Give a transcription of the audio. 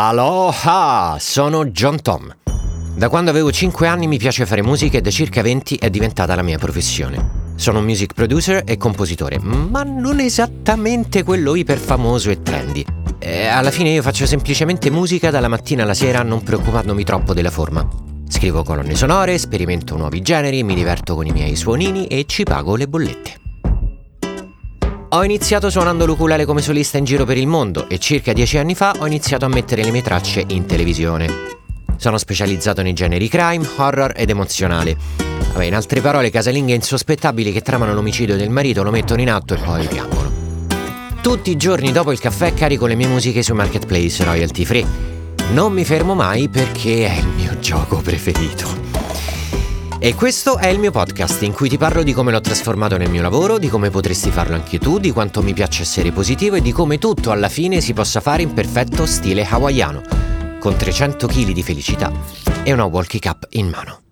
Aloha, sono John Tom. Da quando avevo 5 anni mi piace fare musica e da circa 20 è diventata la mia professione. Sono music producer e compositore, ma non esattamente quello iperfamoso e trendy. E alla fine io faccio semplicemente musica dalla mattina alla sera non preoccupandomi troppo della forma. Scrivo colonne sonore, sperimento nuovi generi, mi diverto con i miei suonini e ci pago le bollette. Ho iniziato suonando l'ukulele come solista in giro per il mondo e circa dieci anni fa ho iniziato a mettere le mie tracce in televisione. Sono specializzato nei generi crime, horror ed emozionale. Vabbè, in altre parole, casalinghe insospettabili che tramano l'omicidio del marito lo mettono in atto e poi piangono. Tutti i giorni dopo il caffè carico le mie musiche su Marketplace royalty free. Non mi fermo mai perché è il mio gioco preferito. E questo è il mio podcast in cui ti parlo di come l'ho trasformato nel mio lavoro, di come potresti farlo anche tu, di quanto mi piace essere positivo e di come tutto alla fine si possa fare in perfetto stile hawaiano, con 300 kg di felicità e una walkie cup in mano.